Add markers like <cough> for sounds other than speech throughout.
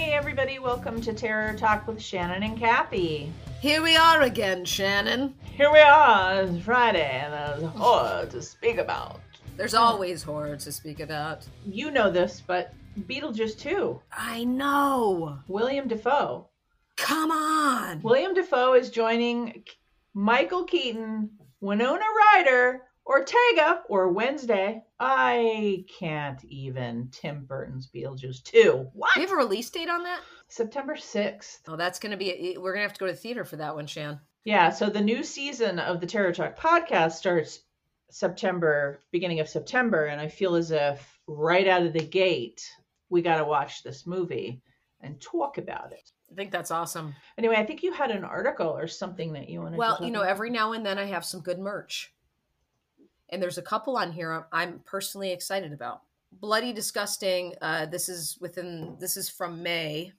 Hey, everybody, welcome to Terror Talk with Shannon and Kathy. Here we are again, Shannon. Here we are, it's Friday, and there's horror to speak about. There's hmm. always horror to speak about. You know this, but Beetlejuice 2, I know. William Dafoe. Come on. William Dafoe is joining Michael Keaton, Winona Ryder, Ortega, or Wednesday. I can't even. Tim Burton's Beetlejuice 2. What? Do you have a release date on that? September 6th. Oh, that's going to be, we're going to have to go to the theater for that one, Shan. Yeah, so the new season of the Terror Talk podcast starts September, beginning of September, and I feel as if right out of the gate, we got to watch this movie and talk about it. I think that's awesome. Anyway, I think you had an article or something that you wanted Well, you know, every now and then I have some good merch. And there's a couple on here I'm- personally excited about. Bloody Disgusting. Uh, this is within, this is from May.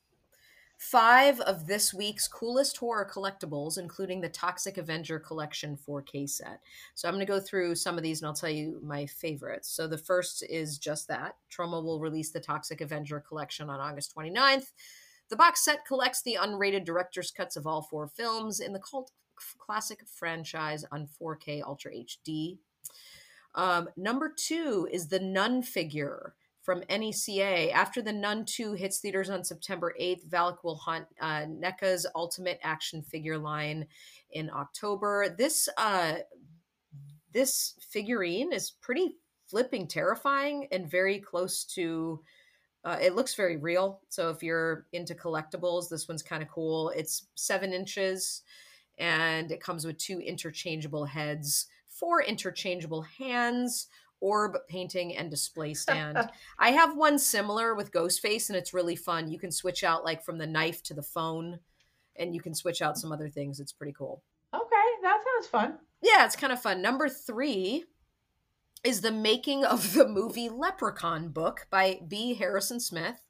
Five of this week's coolest horror collectibles, including the Toxic Avenger Collection 4K set. So I'm going to go through some of these and I'll tell you my favorites. So the first is just that. Troma will release the Toxic Avenger Collection on August 29th. The box set collects the unrated director's cuts of all four films in the cult classic franchise on 4K Ultra HD. Um, number two is the Nun figure from NECA. After the Nun 2 hits theaters on September 8th, Valak will hunt uh, NECA's Ultimate Action Figure line in October. This uh, this figurine is pretty flipping terrifying and very close to. Uh, it looks very real. So if you're into collectibles, this one's kind of cool. It's seven inches, and it comes with two interchangeable heads, four interchangeable hands, orb painting, and display <laughs> stand. I have one similar with Ghostface, and it's really fun. You can switch out like from the knife to the phone, and you can switch out some other things. It's pretty cool. Okay, that sounds fun. Yeah, it's kind of fun. Number three is the making of the movie Leprechaun book by B. Harrison Smith.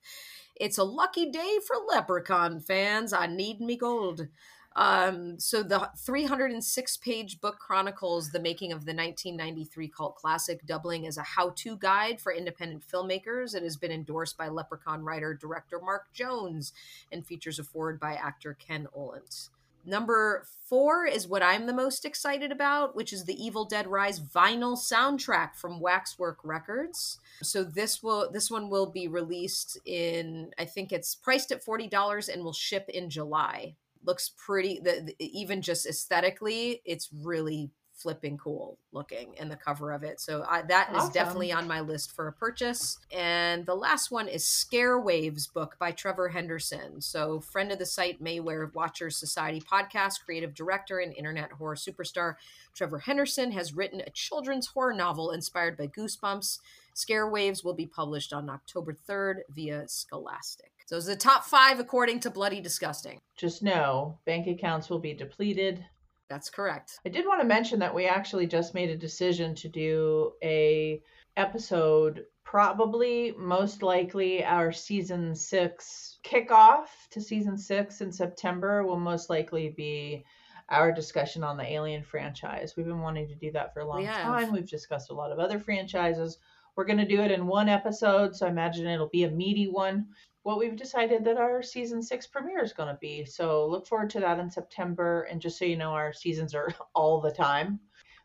It's a lucky day for Leprechaun fans. I need me gold. Um, so the 306 page book chronicles the making of the 1993 cult classic, doubling as a how-to guide for independent filmmakers. It has been endorsed by Leprechaun writer director Mark Jones and features a forward by actor Ken Olandt. Number four is what I'm the most excited about, which is the Evil Dead Rise vinyl soundtrack from Waxwork Records. So this will this one will be released in I think it's priced at forty dollars and will ship in July. Looks pretty. The, the, even just aesthetically, it's really flipping cool looking in the cover of it. So I, that is Awesome. definitely on my list for a purchase. And the last one is Scare Waves book by Trevor Henderson. So friend of the site, Maywear Watchers Society podcast, creative director and internet horror superstar Trevor Henderson has written a children's horror novel inspired by Goosebumps. Scare Waves will be published on October 3rd via Scholastic. So it's the top five according to Bloody Disgusting. Just know bank accounts will be depleted. That's correct. I did want to mention that we actually just made a decision to do a episode probably most likely our season 6 kickoff to season 6 in September will most likely be our discussion on the Alien franchise. We've been wanting to do that for a long We time. We've discussed a lot of other franchises. We're going to do it in one episode, so I imagine it'll be a meaty one. What we've decided that our season six premiere is going to be. So look forward to that in September. And just so you know, our seasons are <laughs> all the time.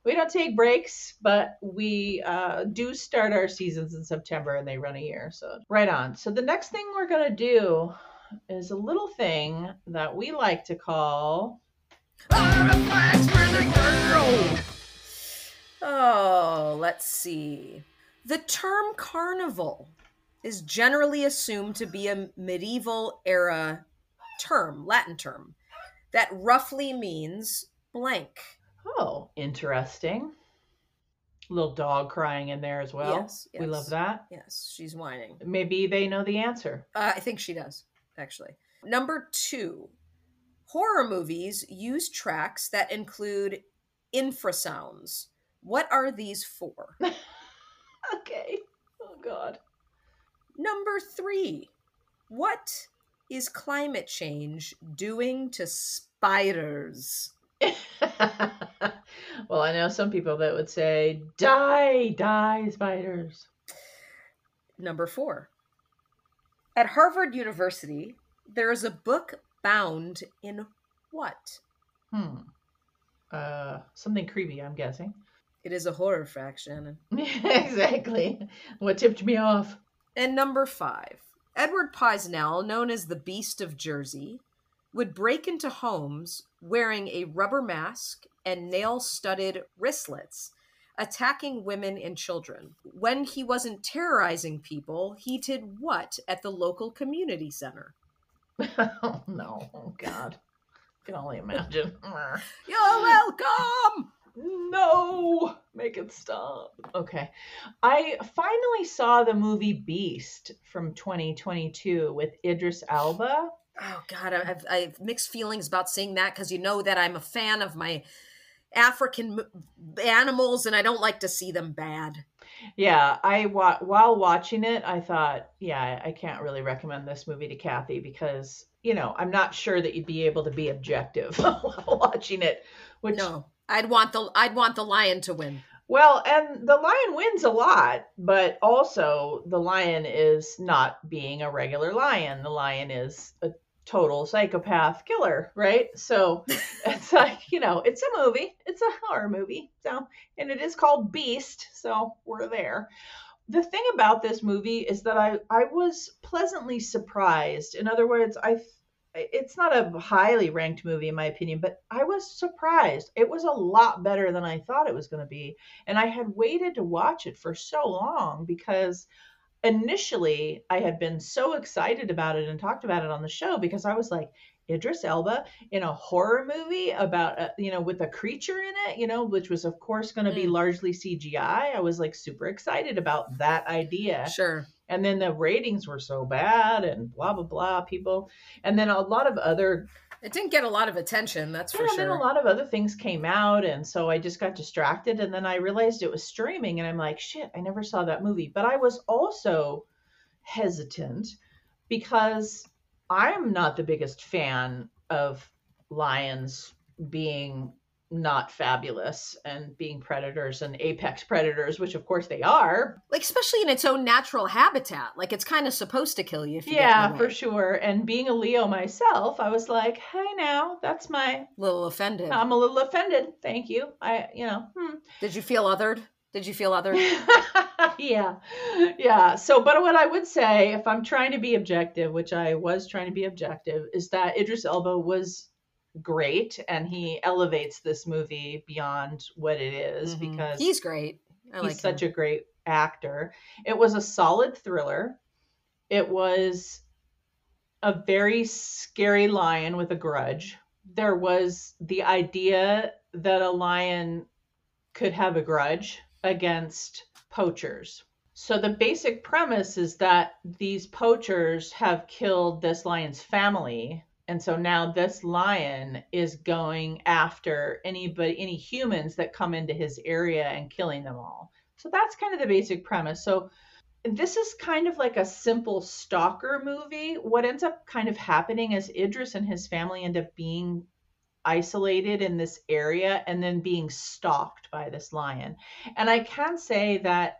We don't take breaks, but we uh, do start our seasons in September and they run a year. So right on. So the next thing we're going to do is a little thing that we like to call Oh, let's see. The term carnival is generally assumed to be a medieval era term, Latin term, that roughly means blank. Oh, interesting. Little dog crying in there as well. Yes, We love that. Yes, she's whining. Maybe they know the answer. Uh, I think she does, actually. Number two, horror movies use tracks that include infrasounds. What are these for? <laughs> Okay. Oh, God. Number three, what is climate change doing to spiders? <laughs> well, I know some people that would say, die, die, spiders. Number four, at Harvard University, there is a book bound in what? Hmm. Uh, something creepy, I'm guessing. It is a horror fact, Shannon. <laughs> exactly. What tipped me off? And number five, Edward Paisnel, known as the Beast of Jersey, would break into homes wearing a rubber mask and nail studded wristlets, attacking women and children. When he wasn't terrorizing people, he did what at the local community center? <laughs> oh, no. Oh, God. I can only imagine. <laughs> You're welcome! No, make it stop. Okay. I finally saw the movie Beast from 2022 with Idris Elba. Oh, God, I have, I have mixed feelings about seeing that because you know that I'm a fan of my African animals and I don't like to see them bad. Yeah, I wa- while watching it, I thought, yeah, I can't really recommend this movie to Kathy because, you know, I'm not sure that you'd be able to be objective <laughs> while watching it, which No, I'd want the I'd want the lion to win. Well, and the lion wins a lot, but also the lion is not being a regular lion. The lion is a total psychopath killer, right? So <laughs> it's like, you know, it's a movie, it's a horror movie. So, and it is called Beast. So we're there. The thing about this movie is that I, I was pleasantly surprised. In other words, I it's not a highly ranked movie in my opinion, but I was surprised. It was a lot better than I thought it was going to be. And I had waited to watch it for so long because initially I had been so excited about it and talked about it on the show because I was like, Idris Elba in a horror movie about, a, you know, with a creature in it, you know, which was, of course, going to be Mm. largely CGI. I was like super excited about that idea Sure. And then the ratings were so bad and blah blah blah people. And then a lot of other It didn't get a lot of attention, that's yeah, for and then a lot of other things came out and so i just got distracted and then i realized it was streaming and i'm like shit i never saw that movie. But i was also hesitant because i'm not the biggest fan of lions being not fabulous and being predators and apex predators which of course they are like especially in its own natural habitat. Like it's kind of supposed to kill you if you yeah for sure and being a leo myself i was like hey now that's my Little offended. i'm a little offended thank you i you know hmm. Did you feel othered? Did you feel othered? <laughs> yeah yeah so but what i would say if i'm trying to be objective which i was trying to be objective is that idris elba was great and he elevates this movie beyond what it is Mhm. because he's great. I he's like such him. a great actor. It was a solid thriller. It was a very scary lion with a grudge. There was the idea that a lion could have a grudge against poachers. So the basic premise is that these poachers have killed this lion's family and so now this lion is going after anybody any humans that come into his area and killing them all. So that's kind of the basic premise. So this is kind of like a simple stalker movie. What ends up kind of happening is Idris and his family end up being isolated in this area and then being stalked by this lion. And I can say that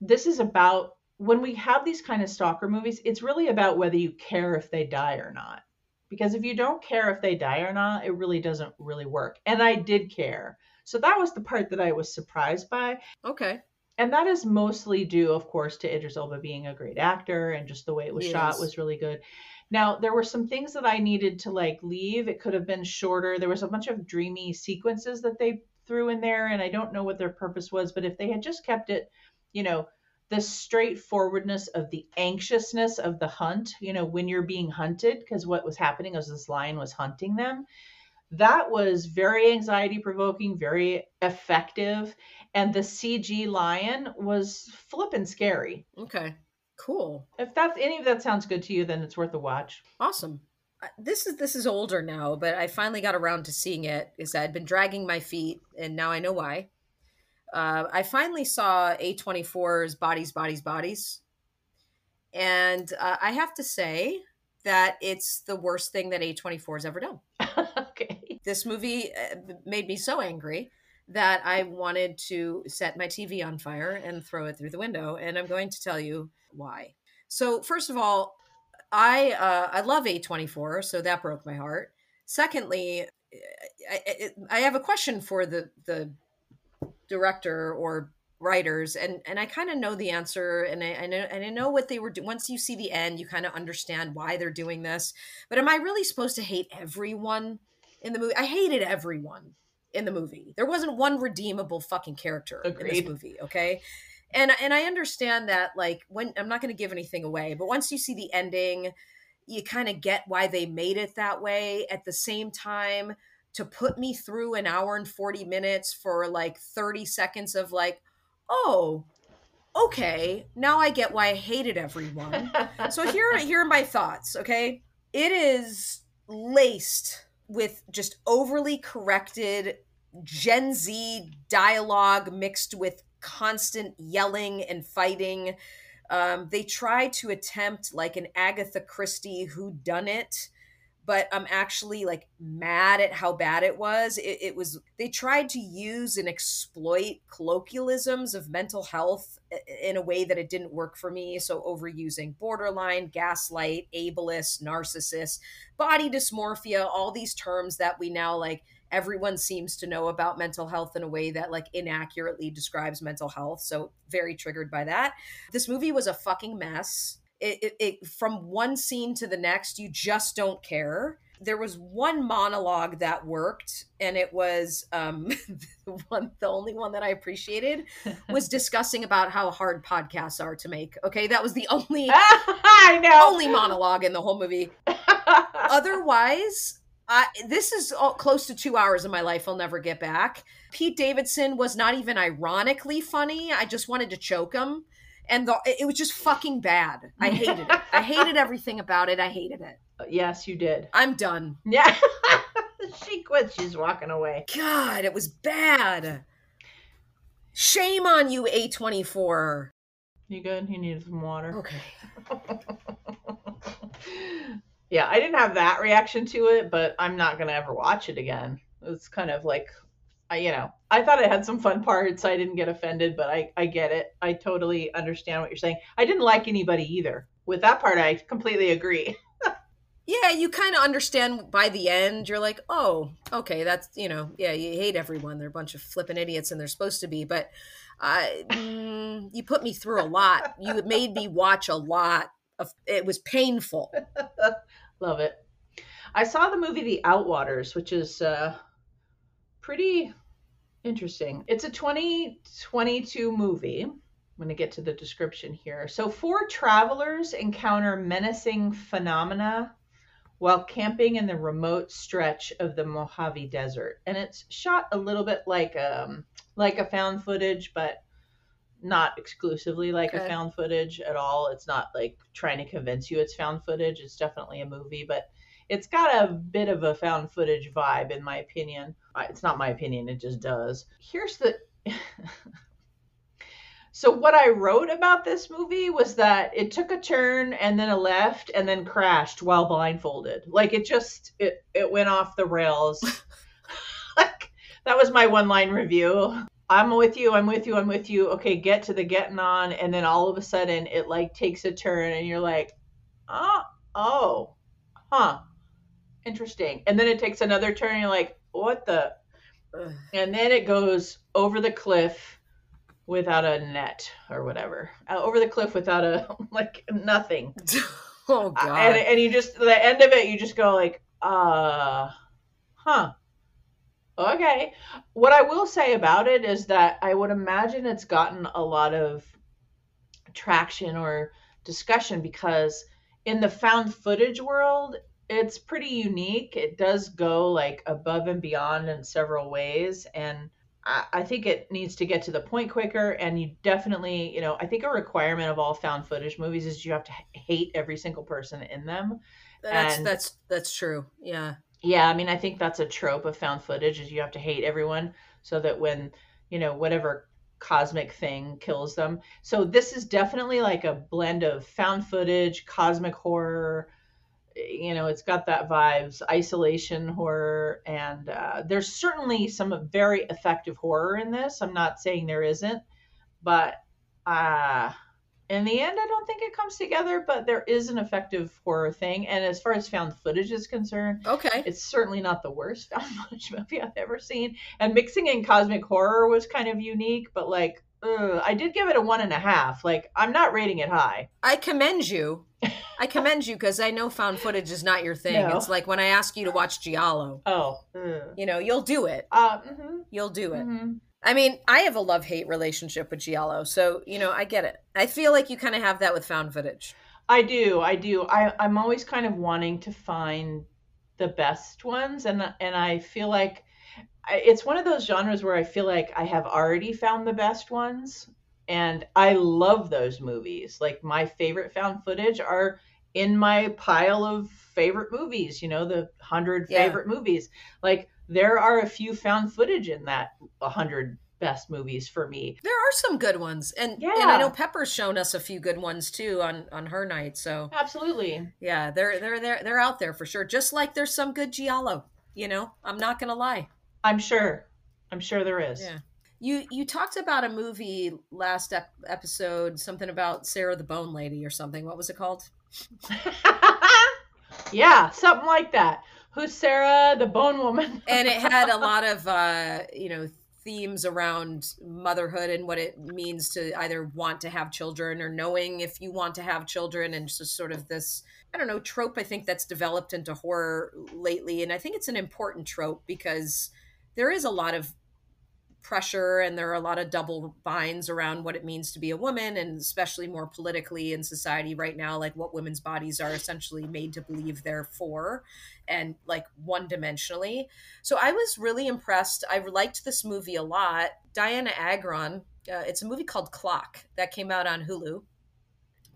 this is about when we have these kind of stalker movies, it's really about whether you care if they die or not. Because if you don't care if they die or not, it really doesn't really work. And I did care. So that was the part that I was surprised by. Okay. And that is mostly due, of course, to Idris Elba being a great actor and just the way it was He shot was really good. Now, there were some things that I needed to like leave. It could have been shorter. There was a bunch of dreamy sequences that they threw in there, and I don't know what their purpose was, but if they had just kept it, you know, the straightforwardness of the anxiousness of the hunt, you know, when you're being hunted, because what was happening was this lion was hunting them. That was very anxiety provoking, very effective. And the CG lion was flippin' scary. Okay. Cool. If that's any of that sounds good to you, then it's worth a watch. Awesome. Uh, This is this is older now, but I finally got around to seeing it. Is I'd been dragging my feet, and now I know why. Uh, I finally saw A24's Bodies, Bodies, Bodies, and uh, I have to say that it's the worst thing that A24 has ever done. <laughs> okay. This movie uh, made me so angry that I wanted to set my TV on fire and throw it through the window, and I'm going to tell you why. So, first of all, I uh, I love A24, so that broke my heart. Secondly, I, I, I have a question for the the director or writers, and and I kind of know the answer, and I, I know and I know what they were doing. Once you see the end, you kind of understand why they're doing this. But am I really supposed to hate everyone in the movie? I hated everyone in the movie. There wasn't one redeemable fucking character in Agreed. this movie. Okay, and and I understand that like when I'm not going to give anything away, but once you see the ending, you kind of get why they made it that way. At the same time, to put me through an hour and 40 minutes for like 30 seconds of like, oh, okay, now I get why I hated everyone. so here <laughs> here are my thoughts, okay? It is laced with just overly corrected Gen Z dialogue mixed with constant yelling and fighting. Um, they try to attempt like an Agatha Christie who done it, but I'm actually like mad at how bad it was. It, it was they tried to use and exploit colloquialisms of mental health in a way that it didn't work for me. So overusing borderline, gaslight, ableist, narcissist, body dysmorphia, all these terms that we now like everyone seems to know about mental health in a way that like inaccurately describes mental health so very triggered by that this movie was a fucking mess it, it, it from one scene to the next you just don't care there was one monologue that worked and it was um <laughs> the one the only one that i appreciated <laughs> was discussing about how hard podcasts are to make okay that was the <laughs> only I know. only monologue in the whole movie otherwise I, this is all, close to two hours of my life I'll never get back. Pete Davidson was not even ironically funny. I just wanted to choke him. And the, it was just fucking bad. I hated it. I hated everything about it. I hated it. yes, you did. I'm done. Yeah. <laughs> she quit. She's walking away. God, it was bad. Shame on you, A24. You good? You need some water. Okay. <laughs> yeah, I didn't have that reaction to it, but I'm not gonna ever watch it again. It's kind of like, I you know, I thought it had some fun parts. I didn't get offended, but I I get it. I totally understand what you're saying. I didn't like anybody either. With that part, I completely agree. <laughs> Yeah, you kind of understand by the end. You're like, oh, okay, that's you know, yeah, you hate everyone. They're a bunch of flipping idiots, and they're supposed to be. But uh, mm, you put me through a lot. You <laughs> made me watch a lot. Of, it was painful. <laughs> Love it. I saw the movie The Outwaters, which is uh, pretty interesting. It's a 2022 movie. I'm going to get to the description here. So, four travelers encounter menacing phenomena while camping in the remote stretch of the Mojave Desert, and it's shot a little bit like um like a found footage, but not exclusively like a found footage at all. It's not like trying to convince you it's found footage. It's definitely a movie, but it's got a bit of a found footage vibe, in my opinion. It's not my opinion, it just does. Here's the. <laughs> so, what I wrote about this movie was that it took a turn and then a left and then crashed while blindfolded. Like, it just, it, it went off the rails. <laughs> like, that was my one line review. I'm with you, I'm with you, I'm with you. Okay, get to the getting on. And then all of a sudden, it like takes a turn and you're like, oh, oh, huh, interesting. And then it takes another turn and you're like, what the? And then it goes over the cliff without a net or whatever. Uh, over the cliff without a, <laughs> like, nothing. <laughs> oh Uh, god. And, and you just, the end of it, you just go like, uh, huh. Okay. What I will say about it is that I would imagine it's gotten a lot of traction or discussion because in the found footage world, it's pretty unique. It does go like above and beyond in several ways. And I, I think it needs to get to the point quicker. And you definitely, you know, I think a requirement of all found footage movies is you have to hate every single person in them. That's and, that's that's true. Yeah. Yeah, I mean, I think that's a trope of found footage is you have to hate everyone so that when, you know, whatever cosmic thing kills them. So this is definitely like a blend of found footage, cosmic horror. You know, it's got that vibes, isolation horror, and uh, there's certainly some very effective horror in this. I'm not saying there isn't, but uh, in the end, I don't think it comes together, but there is an effective horror thing. And as far as found footage is concerned, okay, it's certainly not the worst <laughs> found footage movie I've ever seen. And mixing in cosmic horror was kind of unique, but like, I did give it a one and a half. Like, I'm not rating it high. I commend you. <laughs> I commend you because I know found footage is not your thing. No. It's like when I ask you to watch Giallo. Oh, ugh. you know, you'll do it. Uh, mm-hmm. You'll do it. Mm-hmm. I mean, I have a love hate relationship with Giallo, so you know, I get it. I feel like you kind of have that with found footage. I do, I do. I, I'm always kind of wanting to find the best ones, and and I feel like it's one of those genres where I feel like I have already found the best ones, and I love those movies. Like my favorite found footage are in my pile of favorite movies. You know, the hundred yeah. favorite movies. Like there are a few found footage in that 100 best movies for me. There are some good ones. And yeah. and I know Pepper's shown us a few good ones too on on her night. So Absolutely. Yeah, they're they're they're they're out there for sure. Just like there's some good giallo, you know. I'm not going to lie. I'm sure. I'm sure there is. Yeah. You you talked about a movie last ep- episode, something about Sarah the Bone Lady or something. What was it called? <laughs> yeah, something like that who's Sarah, the Bone Woman? <laughs> and it had a lot of, uh, you know, themes around motherhood and what it means to either want to have children or knowing if you want to have children and just sort of this i don't know trope i think that's developed into horror lately and i think it's an important trope because there is a lot of pressure and there are a lot of double binds around what it means to be a woman and especially more politically in society right now like what women's bodies are essentially made to believe they're for and like one dimensionally so i was really impressed. I liked this movie a lot. Dianna Agron uh, it's a movie called clock that came out on hulu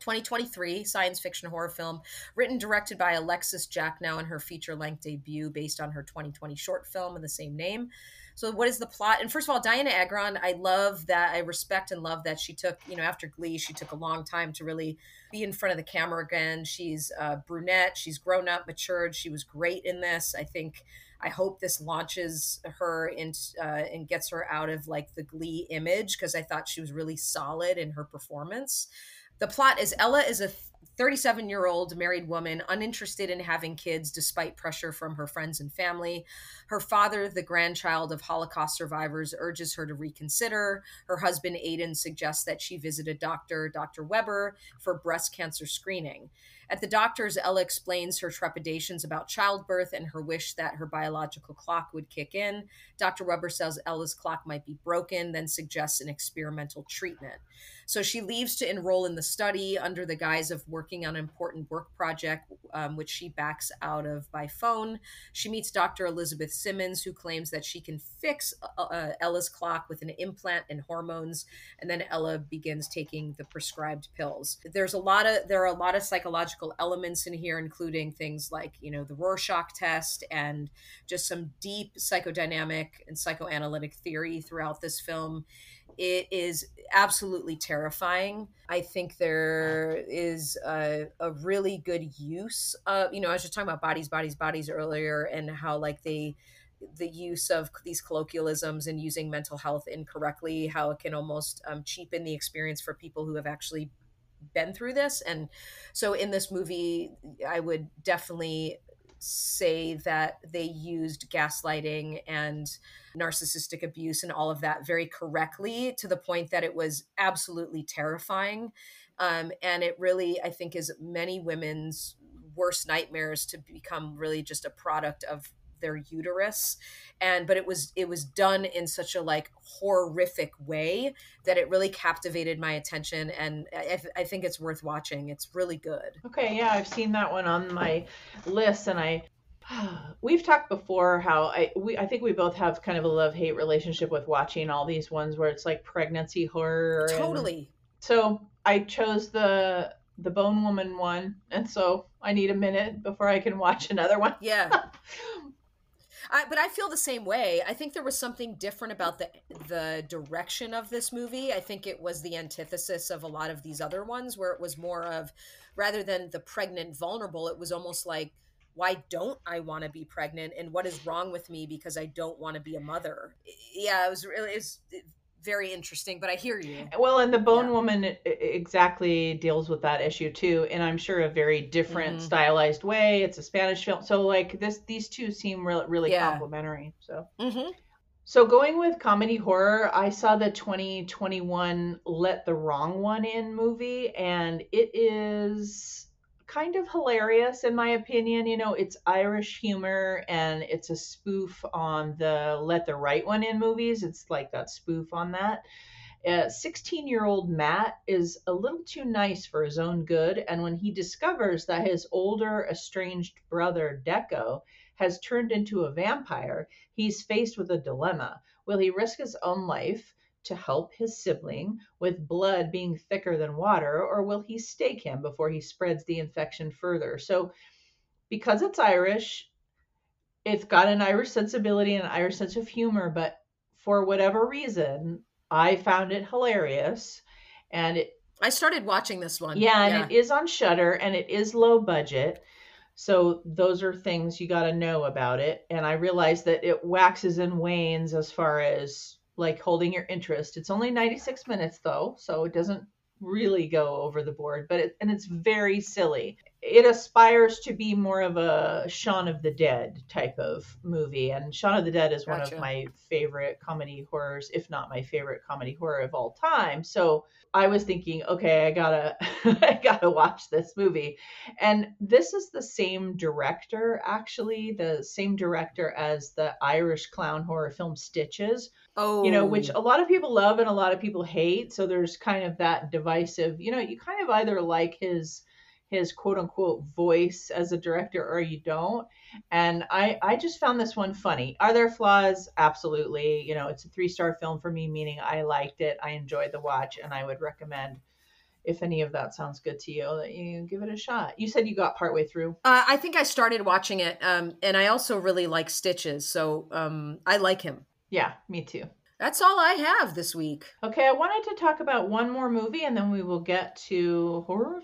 2023 science fiction horror film written directed by alexis jacknow in her feature length debut based on her 2020 short film of the same name so, what is the plot? And first of all, Dianna Agron, I love that. I respect and love that she took, you know, after Glee, she took a long time to really be in front of the camera again. She's a brunette. She's grown up, matured. She was great in this. I think. I hope this launches her and uh, and gets her out of like the Glee image because I thought she was really solid in her performance. The plot is Ella is a 37 year old married woman, uninterested in having kids despite pressure from her friends and family. Her father, the grandchild of Holocaust survivors, urges her to reconsider. Her husband, Aiden, suggests that she visit a doctor, Dr. Weber, for breast cancer screening. At the doctor's, Ella explains her trepidations about childbirth and her wish that her biological clock would kick in. Dr. Weber says Ella's clock might be broken, then suggests an experimental treatment. So she leaves to enroll in the study under the guise of working on an important work project, um, which she backs out of by phone. She meets Dr. Elizabeth Simmons, who claims that she can fix uh, uh, Ella's clock with an implant and hormones, and then Ella begins taking the prescribed pills. There's a lot of there are a lot of psychological elements in here, including things like you know the Rorschach test and just some deep psychodynamic and psychoanalytic theory throughout this film it is absolutely terrifying. I think there is a, a really good use of, you know, I was just talking about bodies, bodies, bodies earlier and how like they, the use of these colloquialisms and using mental health incorrectly, how it can almost um, cheapen the experience for people who have actually been through this. And so in this movie, I would definitely say that they used gaslighting and narcissistic abuse and all of that very correctly to the point that it was absolutely terrifying. Um, and it really, I think, is many women's worst nightmares to become really just a product of their uterus and but it was it was done in such a like horrific way that it really captivated my attention and I, I think it's worth watching it's really good okay yeah i've seen that one on my list and i <sighs> we've talked before how I we I think we both have kind of a love hate relationship with watching all these ones where it's like pregnancy horror. Totally. so I chose the the Bone Woman one, and so I need a minute before I can watch another one. Yeah. <laughs> I, but I feel the same way. I think there was something different about the the direction of this movie. I think it was the antithesis of a lot of these other ones, where it was more of rather than the pregnant vulnerable, it was almost like why don't I want to be pregnant and what is wrong with me because I don't want to be a mother. Yeah, it was really it's very interesting, but I hear you. Well, and the Bone yeah. Woman exactly deals with that issue too, and I'm sure a very different mm-hmm. stylized way. It's a Spanish film, so like this, these two seem really, really yeah. complementary. So. Mm-hmm. So going with comedy horror, I saw the 2021 Let the Wrong One In movie, and it is kind of hilarious in my opinion. You know, it's Irish humor and it's a spoof on the Let the Right One In movies. It's like that spoof on that. 16 uh, year old Matt is a little too nice for his own good, and when he discovers that his older estranged brother, Deco, has turned into a vampire, he's faced with a dilemma. Will he risk his own life to help his sibling with blood being thicker than water, or will he stake him before he spreads the infection further? So, because it's Irish, it's got an Irish sensibility and an Irish sense of humor, but for whatever reason, I found it hilarious. And it, I started watching this one. Yeah, and yeah. it is on Shudder and it is low budget. So those are things you got to know about it. And I realized that it waxes and wanes as far as like holding your interest. It's only 96 minutes though, so it doesn't really go over the board, but it, and it's very silly. It aspires to be more of a Shaun of the Dead type of movie, and Shaun of the Dead is gotcha. one of my favorite comedy horrors, if not my favorite comedy horror of all time. So I was thinking, okay, I gotta, <laughs> I gotta watch this movie, and this is the same director, actually, the same director as the Irish clown horror film Stitches, Oh, you know, which oh. a lot of people love and a lot of people hate. So there's kind of that divisive, you know, you kind of either like his his quote unquote voice as a director or you don't. And I I just found this one funny. Are there flaws? Absolutely. You know, it's a three star film for me, meaning I liked it, I enjoyed the watch, and I would recommend if any of that sounds good to you, that you give it a shot. You said you got partway through. Uh, I think I started watching it, um, and I also really like Stitches, so um, I like him. Yeah, me too. That's all I have this week. Okay, I wanted to talk about one more movie and then we will get to horror.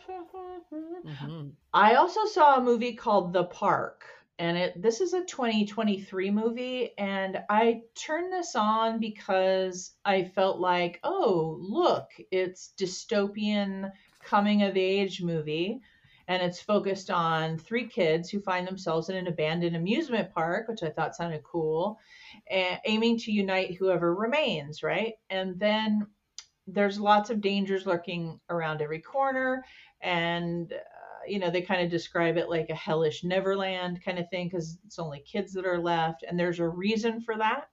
Mm-hmm. I also saw a movie called The Park and it this is a 2023 movie and I turned this on because I felt like, "Oh, look, it's dystopian coming of age movie." and it's focused on three kids who find themselves in an abandoned amusement park, which I thought sounded cool, and aiming to unite whoever remains, right? And then there's lots of dangers lurking around every corner, and uh, you know they kind of describe it like a hellish Neverland kind of thing because it's only kids that are left, and there's a reason for that.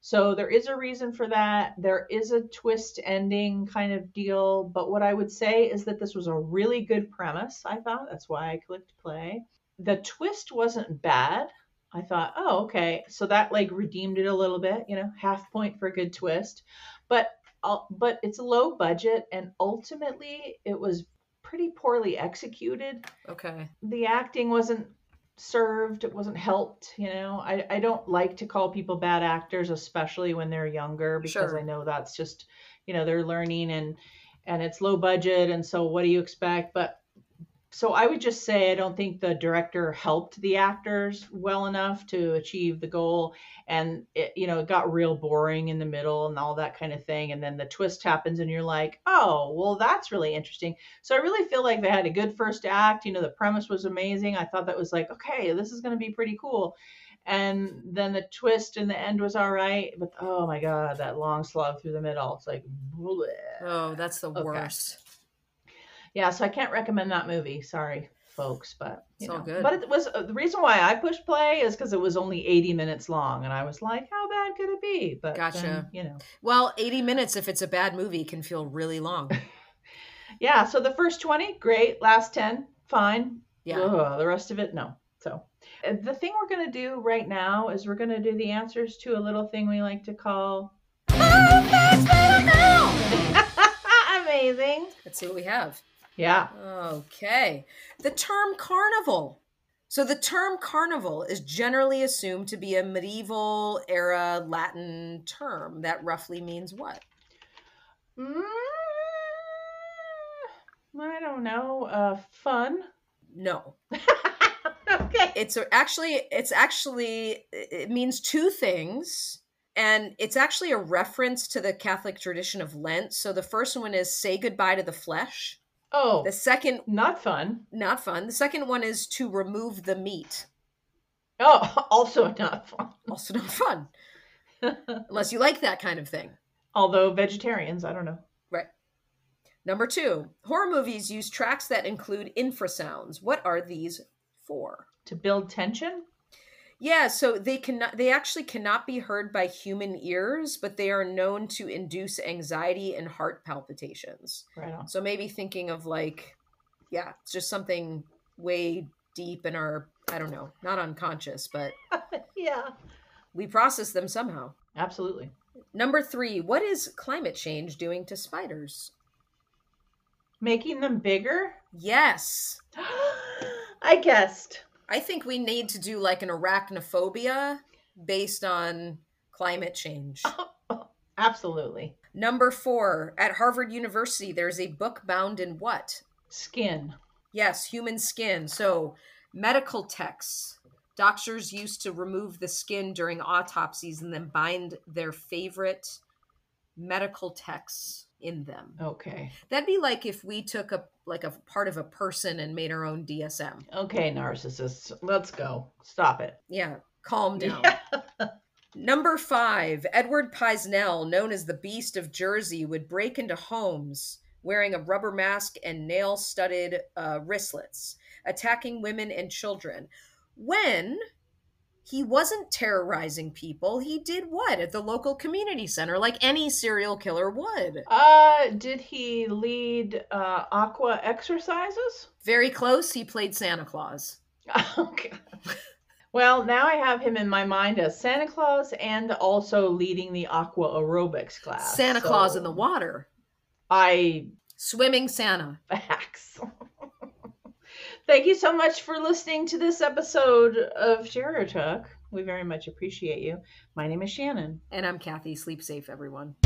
So there is a reason for that. There is a twist ending kind of deal. But what I would say is that this was a really good premise, I thought. That's why I clicked play. The twist wasn't bad. I thought, oh, okay. So that like redeemed it a little bit, you know, half point for a good twist. But but it's low budget and ultimately it was pretty poorly executed. Okay. The acting wasn't served it wasn't helped you know i i don't like to call people bad actors especially when they're younger because sure. i know that's just you know they're learning and and it's low budget and so what do you expect but so I would just say I don't think the director helped the actors well enough to achieve the goal, and it, you know it got real boring in the middle and all that kind of thing, and then the twist happens and you're like, oh, well that's really interesting. So I really feel like they had a good first act. You know the premise was amazing. I thought that was like, okay, this is going to be pretty cool, and then the twist in the end was all right, but oh my god, that long slog through the middle, it's like, bleh. oh, that's the okay. Yeah, so I can't recommend that movie. Sorry. folks, but you It's all good. But it was uh, the reason why I pushed play is because it was only 80 minutes long, and I was like, how bad could it be? But Gotcha. then, you know, Well, 80 minutes if it's a bad movie can feel really long. <laughs> yeah. So the first 20, great. Last 10, fine. Yeah. Ugh, the rest of it, no. So uh, the thing we're gonna do right now is we're gonna do the answers to a little thing we like to call <laughs> amazing. Let's see what we have. Yeah. Okay. The term carnival. So the term carnival is generally assumed to be a medieval era Latin term that roughly means what? Mm, I don't know. Uh, fun. No. <laughs> okay. It's actually it's actually it means two things and it's actually a reference to the Catholic tradition of Lent. So the first one is say goodbye to the flesh. Oh, The second not fun. not fun. The second one is to remove the meat. Oh, <laughs> also not fun. Also not fun. <laughs> Unless you like that kind of thing. Although vegetarians, I don't know. Right. Number two, horror movies use tracks that include infrasounds. What are these for? To build tension. Yeah, so they cannot they actually cannot be heard by human ears, but they are known to induce anxiety and heart palpitations. Right on. So maybe thinking of like yeah, it's just something way deep in our I don't know, not unconscious, but <laughs> yeah. we process them somehow. Absolutely. Number 3, what is climate change doing to spiders? Making them bigger. Yes. <gasps> I guessed. I think we need to do like an arachnophobia based on climate change. <laughs> Absolutely. Number four, at Harvard University, there's a book bound in what? Skin. Yes, human skin. So, medical texts. Doctors used to remove the skin during autopsies and then bind their favorite medical texts in them. Okay. That'd be like if we took a like a part of a person and made our own DSM. Okay, narcissists. Let's go. Stop it. Yeah, calm down. Yeah. <laughs> Number five, Edward Paisnel, known as the Beast of Jersey, would break into homes wearing a rubber mask and nail studded uh, wristlets, attacking women and children. When he wasn't terrorizing people, he did what at the local community center, like any serial killer would. Uh, did he lead uh, aqua exercises? Very close, he played Santa Claus. <laughs> Okay. Well, now I have him in my mind as Santa Claus and also leading the aqua aerobics class. Santa Claus in the water. I Swimming Santa. <laughs> facts. Thank you so much for listening to this episode of Share Talk. We very much appreciate you. My name is Shannon. And I'm Kathy. Sleep safe, everyone.